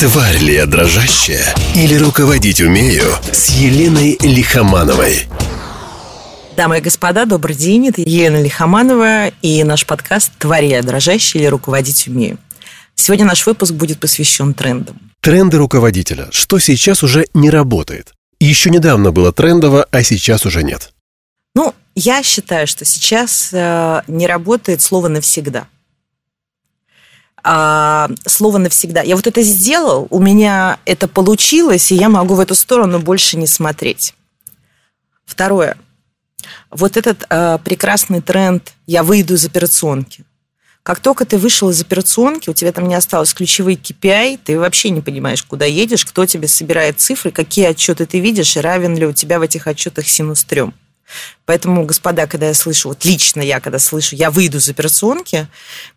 Тварь ли я дрожащая или руководить умею с Еленой Лихомановой? Дамы и господа, добрый день. Это Елена Лихоманова и наш подкаст «Тварь я дрожащая или руководить умею». Сегодня наш выпуск будет посвящен трендам. Тренды руководителя. Что сейчас уже не работает? Еще недавно было трендово, а сейчас уже нет. Ну, я считаю, что сейчас э, не работает слово «навсегда» а, слово навсегда. Я вот это сделал, у меня это получилось, и я могу в эту сторону больше не смотреть. Второе. Вот этот а, прекрасный тренд «я выйду из операционки». Как только ты вышел из операционки, у тебя там не осталось ключевые KPI, ты вообще не понимаешь, куда едешь, кто тебе собирает цифры, какие отчеты ты видишь, и равен ли у тебя в этих отчетах синус трем. Поэтому, господа, когда я слышу, вот лично я, когда слышу, я выйду из операционки,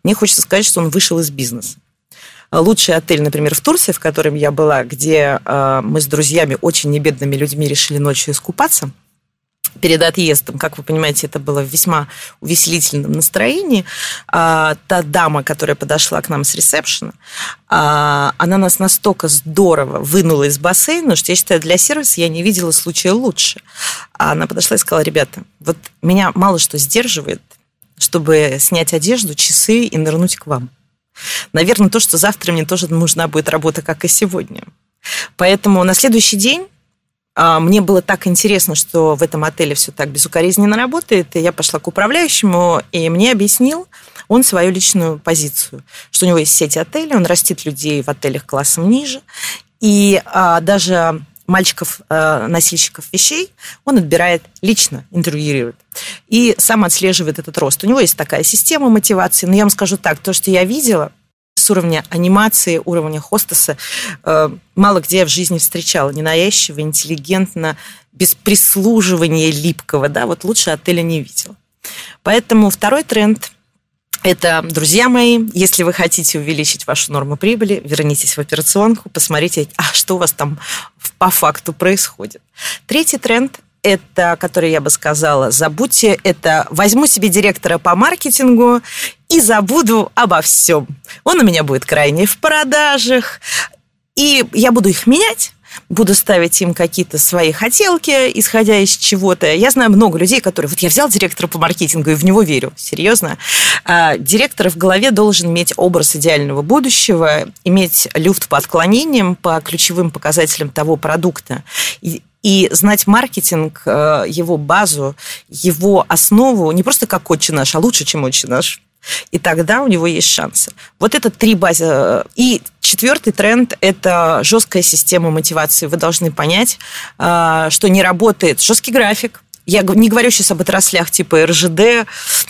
мне хочется сказать, что он вышел из бизнеса. Лучший отель, например, в Турции, в котором я была, где э, мы с друзьями, очень небедными людьми, решили ночью искупаться – перед отъездом, как вы понимаете, это было в весьма увеселительном настроении. А, та дама, которая подошла к нам с ресепшена, а, она нас настолько здорово вынула из бассейна, что я считаю, для сервиса я не видела случая лучше. А она подошла и сказала, ребята, вот меня мало что сдерживает, чтобы снять одежду, часы и нырнуть к вам. Наверное, то, что завтра мне тоже нужна будет работа, как и сегодня. Поэтому на следующий день мне было так интересно, что в этом отеле все так безукоризненно работает, и я пошла к управляющему, и мне объяснил он свою личную позицию, что у него есть сеть отелей, он растит людей в отелях классом ниже, и а, даже мальчиков, а, носильщиков вещей, он отбирает лично, интервьюирует. И сам отслеживает этот рост. У него есть такая система мотивации. Но я вам скажу так, то, что я видела, с уровня анимации, уровня хостеса э, мало где я в жизни встречала. Ненавязчиво, интеллигентно, без прислуживания липкого. Да, вот лучше отеля не видела. Поэтому второй тренд это, друзья мои, если вы хотите увеличить вашу норму прибыли, вернитесь в операционку, посмотрите, а что у вас там по факту происходит. Третий тренд это, который я бы сказала, забудьте, это возьму себе директора по маркетингу и забуду обо всем. Он у меня будет крайне в продажах, и я буду их менять, буду ставить им какие-то свои хотелки, исходя из чего-то. Я знаю много людей, которые... Вот я взял директора по маркетингу и в него верю. Серьезно. А, директор в голове должен иметь образ идеального будущего, иметь люфт по отклонениям, по ключевым показателям того продукта. И и знать маркетинг, э, его базу, его основу не просто как отче наш, а лучше, чем отче наш. И тогда у него есть шансы. Вот это три базы. И четвертый тренд – это жесткая система мотивации. Вы должны понять, э, что не работает жесткий график, я не говорю сейчас об отраслях типа РЖД,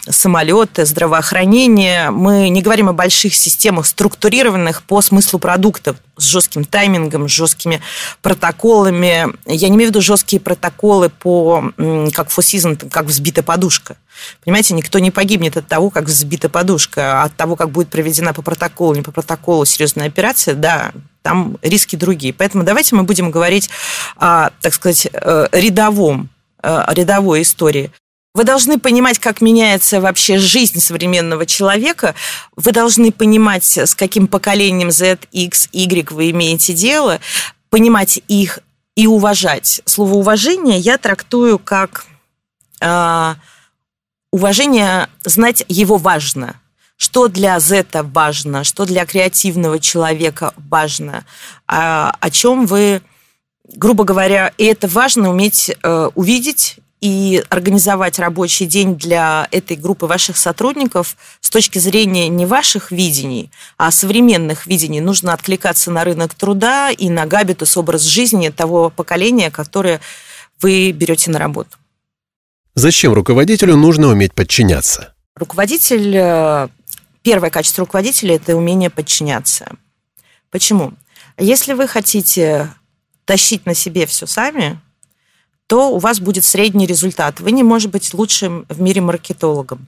самолеты, здравоохранение. Мы не говорим о больших системах, структурированных по смыслу продуктов, с жестким таймингом, с жесткими протоколами. Я не имею в виду жесткие протоколы по, как Four Seasons, как взбита подушка. Понимаете, никто не погибнет от того, как взбита подушка, а от того, как будет проведена по протоколу, не по протоколу серьезная операция, да, там риски другие. Поэтому давайте мы будем говорить так сказать, э, рядовом рядовой истории. Вы должны понимать, как меняется вообще жизнь современного человека. Вы должны понимать, с каким поколением Z, X, Y вы имеете дело, понимать их и уважать. Слово уважение я трактую как э, уважение, знать его важно. Что для Z важно, что для креативного человека важно, а, о чем вы грубо говоря, и это важно уметь э, увидеть и организовать рабочий день для этой группы ваших сотрудников с точки зрения не ваших видений, а современных видений. Нужно откликаться на рынок труда и на габитус, образ жизни того поколения, которое вы берете на работу. Зачем руководителю нужно уметь подчиняться? Руководитель, э, первое качество руководителя – это умение подчиняться. Почему? Если вы хотите тащить на себе все сами, то у вас будет средний результат. Вы не можете быть лучшим в мире маркетологом.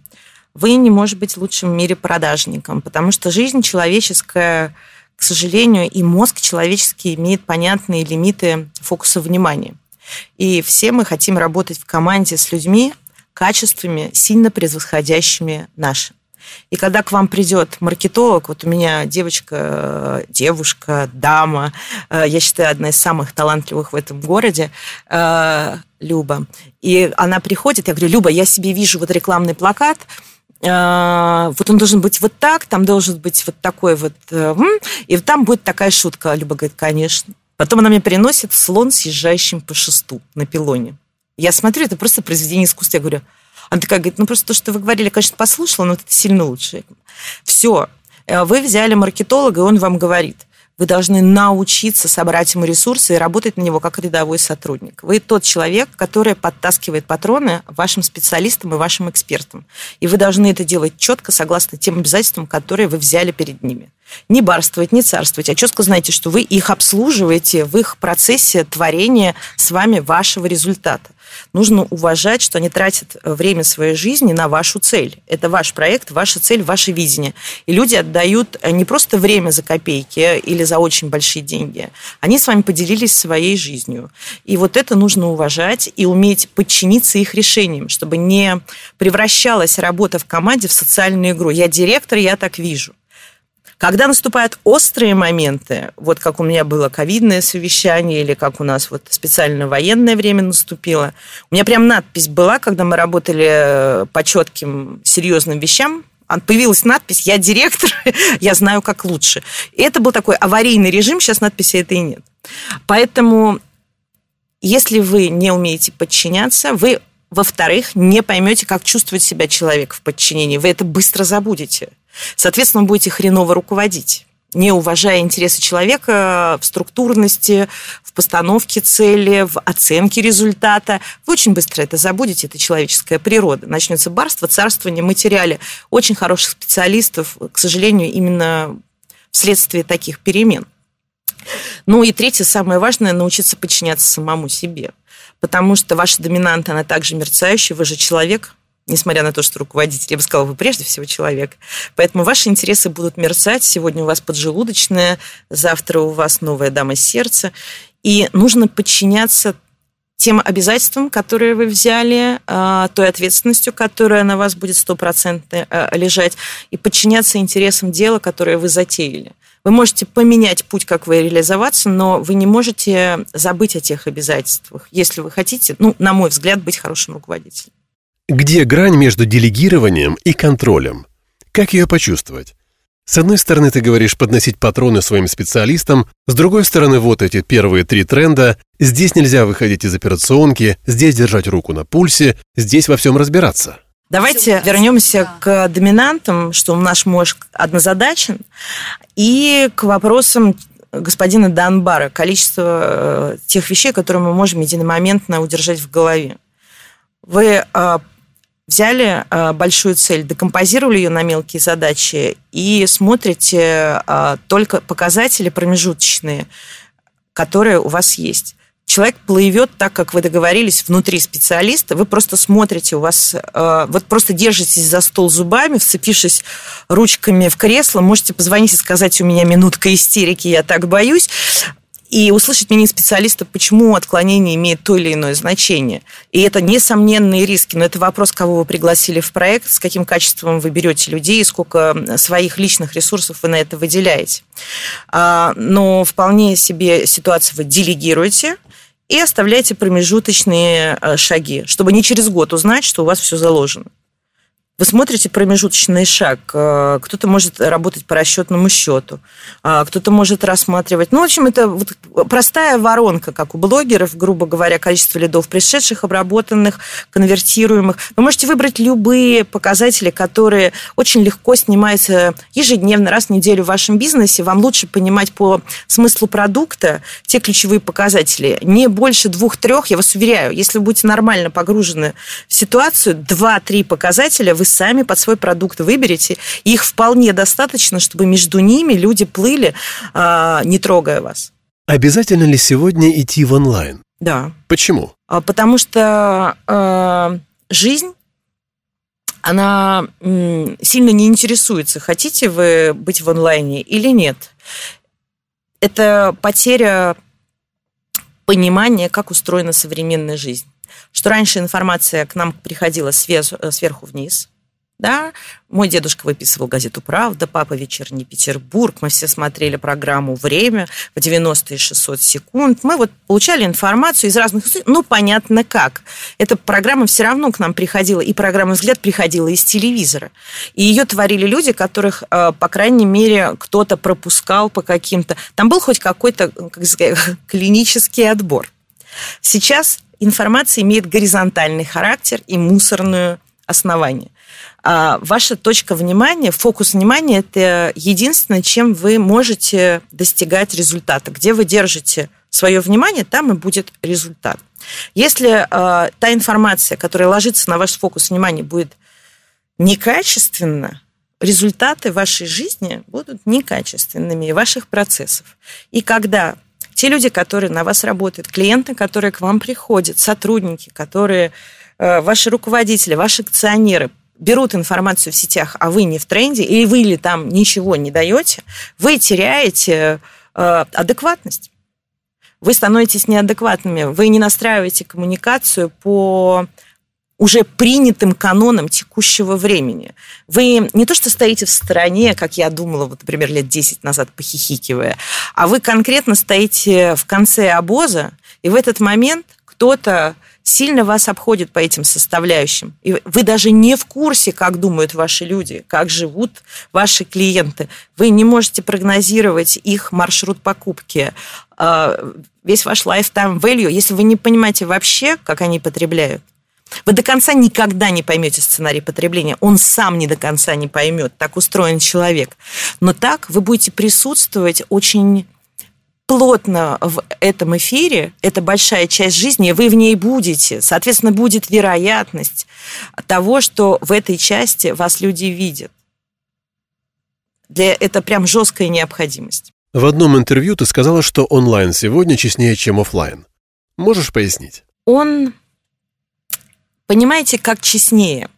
Вы не можете быть лучшим в мире продажником, потому что жизнь человеческая, к сожалению, и мозг человеческий имеет понятные лимиты фокуса внимания. И все мы хотим работать в команде с людьми, качествами, сильно превосходящими наши. И когда к вам придет маркетолог, вот у меня девочка, девушка, дама, э, я считаю, одна из самых талантливых в этом городе, э, Люба. И она приходит, я говорю, Люба, я себе вижу вот рекламный плакат, э, вот он должен быть вот так, там должен быть вот такой вот, и там будет такая шутка. Люба говорит, конечно. Потом она мне приносит слон, съезжающим по шесту на пилоне. Я смотрю, это просто произведение искусства. Я говорю, она такая говорит, ну просто то, что вы говорили, конечно, послушала, но это сильно лучше. Все, э, вы взяли маркетолога, и он вам говорит, вы должны научиться собрать ему ресурсы и работать на него как рядовой сотрудник. Вы тот человек, который подтаскивает патроны вашим специалистам и вашим экспертам. И вы должны это делать четко, согласно тем обязательствам, которые вы взяли перед ними. Не барствовать, не царствовать, а четко знаете, что вы их обслуживаете в их процессе творения с вами вашего результата нужно уважать, что они тратят э, время своей жизни на вашу цель. Это ваш проект, ваша цель, ваше видение. И люди отдают э, не просто время за копейки или за очень большие деньги. Они с вами поделились своей жизнью. И вот это нужно уважать и уметь подчиниться их решениям, чтобы не превращалась работа в команде в социальную игру. Я директор, я так вижу. Когда наступают острые моменты, вот как у меня было ковидное совещание или как у нас вот специально военное время наступило, у меня прям надпись была, когда мы работали э, по четким серьезным вещам, появилась надпись «Я директор, я знаю, как лучше». И это был такой аварийный режим, сейчас надписи этой нет. Поэтому, если вы не умеете подчиняться, вы, во-вторых, не поймете, как чувствует себя человек в подчинении. Вы это быстро забудете. Соответственно, вы будете хреново руководить не уважая интересы человека в структурности, в постановке цели, в оценке результата. Вы очень быстро это забудете, это человеческая природа. Начнется барство, царствование, материале очень хороших специалистов, к сожалению, именно вследствие таких перемен. Ну и третье, самое важное, научиться подчиняться самому себе. Потому что ваша доминанта, она также мерцающая, вы же человек, несмотря на то, что руководитель, я бы сказала, вы прежде всего человек. Поэтому ваши интересы будут мерцать. Сегодня у вас поджелудочная, завтра у вас новая дама сердца. И нужно подчиняться тем обязательствам, которые вы взяли, а, той ответственностью, которая на вас будет стопроцентно а, лежать, и подчиняться интересам дела, которое вы затеяли. Вы можете поменять путь, как вы реализоваться, но вы не можете забыть о тех обязательствах, если вы хотите, ну, на мой взгляд, быть хорошим руководителем. Где грань между делегированием и контролем? Как ее почувствовать? С одной стороны, ты говоришь подносить патроны своим специалистам, с другой стороны, вот эти первые три тренда. Здесь нельзя выходить из операционки, здесь держать руку на пульсе, здесь во всем разбираться. Давайте вернемся к доминантам, что наш мозг однозадачен, и к вопросам господина Данбара, количество э, тех вещей, которые мы можем единомоментно удержать в голове. Вы э, взяли э, большую цель, декомпозировали ее на мелкие задачи и смотрите э, только показатели промежуточные, которые у вас есть. Человек плывет так, как вы договорились внутри специалиста. Вы просто смотрите, у вас э, вот просто держитесь за стол зубами, вцепившись ручками в кресло, можете позвонить и сказать, у меня минутка истерики, я так боюсь и услышать мнение специалиста, почему отклонение имеет то или иное значение. И это несомненные риски, но это вопрос, кого вы пригласили в проект, с каким качеством вы берете людей, сколько своих личных ресурсов вы на это выделяете. А, но вполне себе ситуацию вы делегируете, и оставляете промежуточные э, шаги, чтобы не через год узнать, что у вас все заложено. Вы смотрите промежуточный шаг. Э, кто-то может работать по расчетному счету, а кто-то может рассматривать. Ну, в общем, это вот простая воронка, как у блогеров, грубо говоря, количество лидов пришедших, обработанных, конвертируемых. Вы можете выбрать любые показатели, которые очень легко снимаются ежедневно, раз в неделю в вашем бизнесе. Вам лучше понимать по смыслу продукта те ключевые показатели. Не больше двух-трех, я вас уверяю, если вы будете нормально погружены в ситуацию, два-три показателя вы вы сами под свой продукт выберете. Их вполне достаточно, чтобы между ними люди плыли, а, не трогая вас. Обязательно ли сегодня идти в онлайн? Да. Почему? А, потому что э, жизнь она сильно не интересуется, хотите вы быть в онлайне или нет. Это потеря понимания, как устроена современная жизнь. Что раньше информация к нам приходила сверху вниз, Да? Мой дедушка выписывал газету «Правда», папа «Вечерний Петербург». Мы все смотрели программу «Время» в 90 и 600 секунд. Мы вот получали информацию из разных... Ну, понятно как. Эта программа все равно к нам приходила, и программа «Взгляд» приходила из телевизора. И ее творили люди, которых, э, по крайней мере, кто-то пропускал по каким-то... Там был хоть какой-то, как сказать, клинический отбор. Сейчас информация имеет горизонтальный характер и мусорное основание. А ваша точка внимания, фокус внимания – это единственное, чем вы можете достигать результата. Где вы держите свое внимание, там и будет результат. Если э, та информация, которая ложится на ваш фокус внимания, будет некачественна, результаты вашей жизни будут некачественными, ваших процессов. И когда те люди, которые на вас работают, клиенты, которые к вам приходят, сотрудники, которые э, ваши руководители, ваши акционеры берут информацию в сетях, а вы не в тренде, и вы ли там ничего не даете, вы теряете э, адекватность. Вы становитесь неадекватными, вы не настраиваете коммуникацию по уже принятым канонам текущего времени. Вы не то что стоите в стороне, как я думала, вот, например, лет 10 назад похихикивая, а вы конкретно стоите в конце обоза, и в этот момент кто-то сильно вас обходит по этим составляющим. И вы даже не в курсе, как думают ваши люди, как живут ваши клиенты. Вы не можете прогнозировать их маршрут покупки, а, весь ваш lifetime value, если вы не понимаете вообще, как они потребляют. Вы до конца никогда не поймете сценарий потребления. Он сам не до конца не поймет. Так устроен человек. Но так вы будете присутствовать очень плотно в этом эфире, это большая часть жизни, вы в ней будете. Соответственно, будет вероятность того, что в этой части вас люди видят. Для, это прям жесткая необходимость. В одном интервью ты сказала, что онлайн сегодня честнее, чем офлайн. Можешь пояснить? Он Понимаете, как честнее?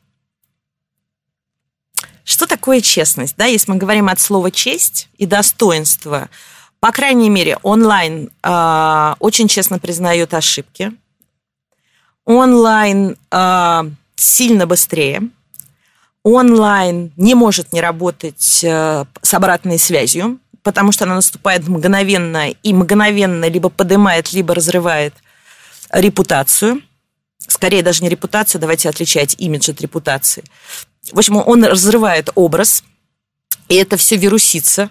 Что такое честность? Да, если мы говорим от слова честь и достоинство, по крайней мере, онлайн э, очень честно признает ошибки. Онлайн э, сильно быстрее. Онлайн не может не работать э, с обратной связью, потому что она наступает мгновенно и мгновенно либо поднимает, либо разрывает репутацию – скорее даже не репутация, давайте отличать имидж от репутации. В общем, он разрывает образ, и это все вирусится.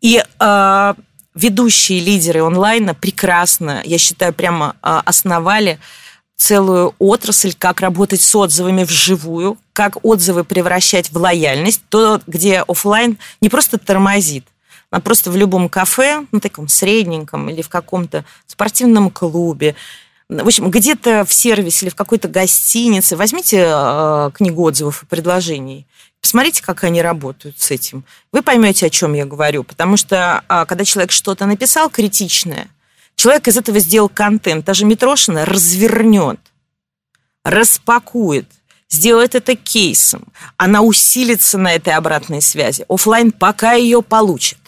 И э, ведущие лидеры онлайна прекрасно, я считаю, прямо э, основали целую отрасль, как работать с отзывами вживую, как отзывы превращать в лояльность, то, где офлайн не просто тормозит, а просто в любом кафе, ну, таком средненьком или в каком-то спортивном клубе, в общем, где-то в сервисе или в какой-то гостинице возьмите э, книгу отзывов и предложений. Посмотрите, как они работают с этим. Вы поймете, о чем я говорю. Потому что, а, когда человек что-то написал критичное, человек из этого сделал контент. Даже Митрошина развернет, распакует, сделает это кейсом. Она усилится на этой обратной связи. Оффлайн пока ее получит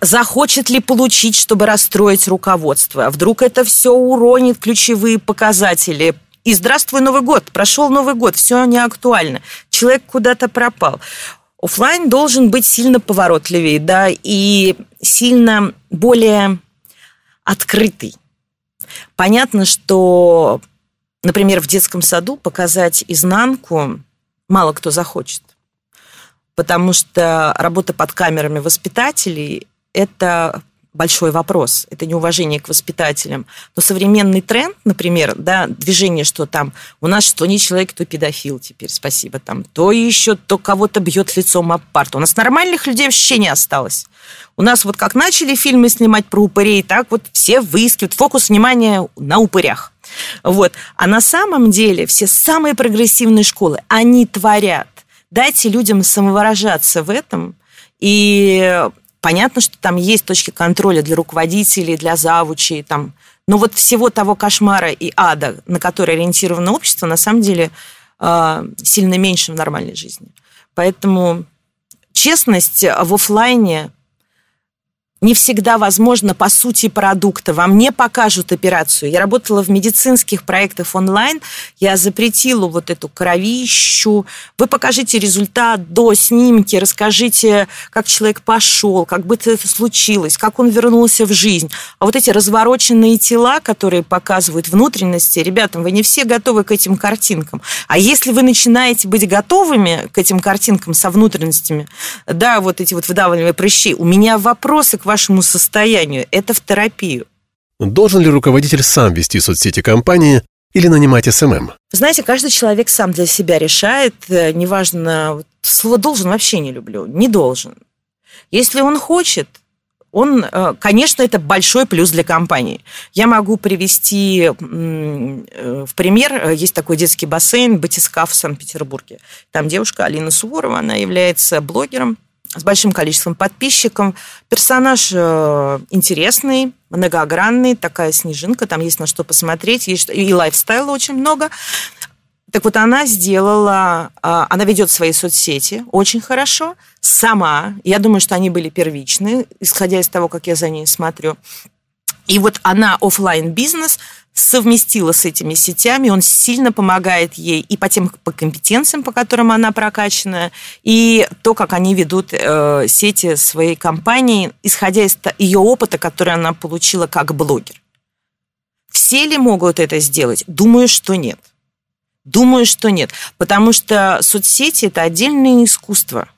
захочет ли получить, чтобы расстроить руководство. А вдруг это все уронит ключевые показатели. И здравствуй, Новый год. Прошел Новый год, все не актуально. Человек куда-то пропал. Оффлайн должен быть сильно поворотливее, да, и сильно более открытый. Понятно, что, например, в детском саду показать изнанку мало кто захочет потому что работа под камерами воспитателей – это большой вопрос. Это неуважение к воспитателям. Но современный тренд, например, да, движение, что там у нас что не человек, то педофил теперь, спасибо, там, то еще, то кого-то бьет лицом об парту. У нас нормальных людей вообще не осталось. У нас вот как начали фильмы снимать про упырей, так вот все выискивают фокус внимания на упырях. Вот. А на самом деле все самые прогрессивные школы, они творят Дайте людям самовыражаться в этом. И понятно, что там есть точки контроля для руководителей, для завучей, там. Но вот всего того кошмара и ада, на который ориентировано общество, на самом деле а, сильно меньше в нормальной жизни. Поэтому честность в офлайне не всегда возможно по сути продукта. Вам не покажут операцию. Я работала в медицинских проектах онлайн. Я запретила вот эту кровищу. Вы покажите результат до снимки, расскажите, как человек пошел, как бы это случилось, как он вернулся в жизнь. А вот эти развороченные тела, которые показывают внутренности, ребята, вы не все готовы к этим картинкам. А если вы начинаете быть готовыми к этим картинкам со внутренностями, да, вот эти вот выдавливания прыщей, у меня вопросы к вашему состоянию. Это в терапию. Должен ли руководитель сам вести соцсети компании или нанимать SMM? Знаете, каждый человек сам для себя решает. Э, неважно, слово «должен» вообще не люблю. Не должен. Если он хочет, он, э, конечно, это большой плюс для компании. Я могу привести э, в пример, есть такой детский бассейн Батискаф в Санкт-Петербурге. Там девушка Алина Суворова, она является блогером, с большим количеством подписчиков. Персонаж э, интересный, многогранный, такая снежинка, там есть на что посмотреть, есть и лайфстайла очень много. Так вот, она сделала, э, она ведет свои соцсети очень хорошо, сама. Я думаю, что они были первичны, исходя из того, как я за ней смотрю. И вот она офлайн бизнес совместила с этими сетями, он сильно помогает ей и по тем по компетенциям, по которым она прокачана, и то, как они ведут э, сети своей компании, исходя из ее опыта, который она получила как блогер. Все ли могут это сделать? Думаю, что нет. Думаю, что нет, потому что соцсети это отдельное искусство –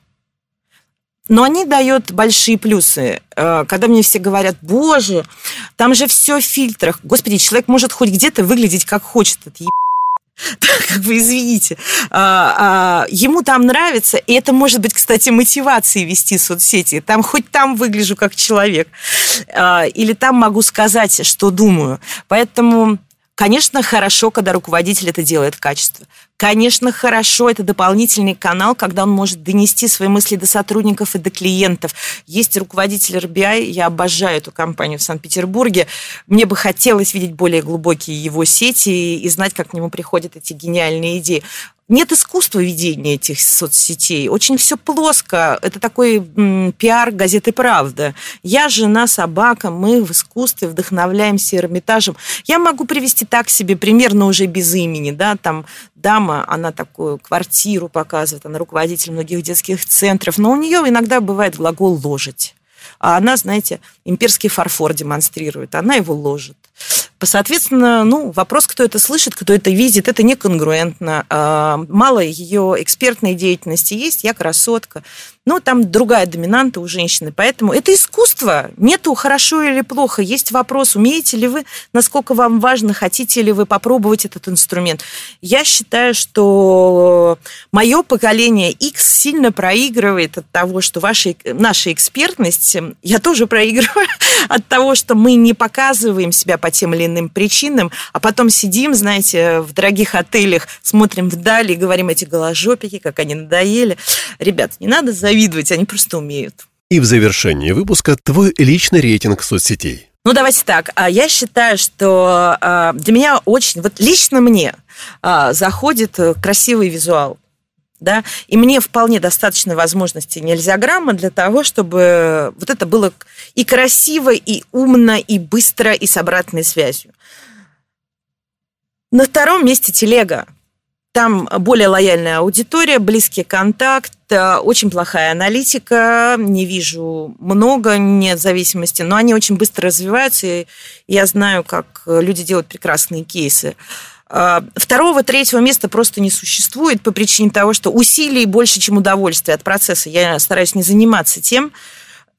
но они дают большие плюсы. Э, когда мне все говорят, боже, там же все в фильтрах. Господи, человек может хоть где-то выглядеть как хочет. Это как бы извините, а, а, ему там нравится, и это может быть, кстати, мотивацией вести соцсети. Там хоть там выгляжу как человек, а, или там могу сказать, что думаю. Поэтому Конечно, хорошо, когда руководитель это делает качественно. Конечно, хорошо, это дополнительный канал, когда он может донести свои мысли до сотрудников и до клиентов. Есть руководитель RBI, я обожаю эту компанию в Санкт-Петербурге. Мне бы хотелось видеть более глубокие его сети и знать, как к нему приходят эти гениальные идеи. Нет искусства ведения этих соцсетей. Очень все плоско. Это такой пиар газеты «Правда». Я, жена, собака, мы в искусстве вдохновляемся Эрмитажем. Я могу привести так себе примерно уже без имени. Да? Там дама, она такую квартиру показывает, она руководитель многих детских центров, но у нее иногда бывает глагол «ложить». А она, знаете, имперский фарфор демонстрирует, она его ложит. Соответственно, ну, вопрос, кто это слышит, кто это видит, это неконгруентно. А, мало ее экспертной деятельности есть, я красотка. Ну, там другая доминанта у женщины. Поэтому это искусство. Нету хорошо или плохо. Есть вопрос, умеете ли вы, насколько вам важно, хотите ли вы попробовать этот инструмент. Я считаю, что мое поколение X сильно проигрывает от того, что ваша, наша экспертность, я тоже проигрываю от того, что мы не показываем себя по тем или иным причинам, а потом сидим, знаете, в дорогих отелях, смотрим вдали и говорим эти голожопики, как они надоели. Ребят, не надо за завидовать, они просто умеют. И в завершении выпуска твой личный рейтинг соцсетей. Ну, давайте так. А Я считаю, что а, для меня очень, вот лично мне а, заходит красивый визуал. Да? И мне вполне достаточно возможности нельзя грамма для того, чтобы вот это было и красиво, и умно, и быстро, и с обратной связью. На втором месте телега. Там более лояльная аудитория, близкий контакт, э, очень плохая аналитика, не вижу много, нет зависимости, но они очень быстро развиваются, и я знаю, как люди делают прекрасные кейсы. Э, второго, третьего места просто не существует по причине того, что усилий больше, чем удовольствия от процесса. Я стараюсь не заниматься тем,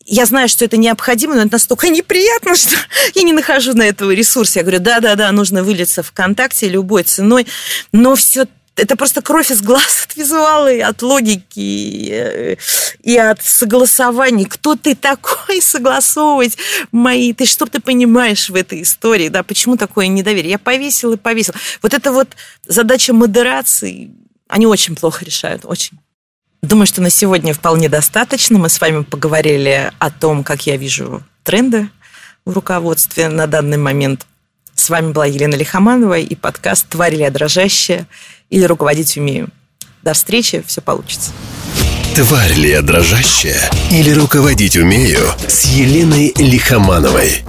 я знаю, что это необходимо, но это настолько неприятно, что я не нахожу на этого ресурса. Я говорю, да-да-да, нужно вылиться ВКонтакте любой ценой, но все это просто кровь из глаз от визуала, и от логики, э, и от согласований. Кто ты такой согласовывать мои? Ты что ты понимаешь в этой истории? Да, почему такое недоверие? Я повесил и повесил. Вот это вот задача модерации, они очень плохо решают, очень. Думаю, что на сегодня вполне достаточно. Мы с вами поговорили о том, как я вижу тренды в руководстве на данный момент. С вами была Елена Лихоманова и подкаст «Тварь или дрожащая» или «Руководить умею». До встречи, все получится. Тварь ли я дрожащая или руководить умею с Еленой Лихомановой?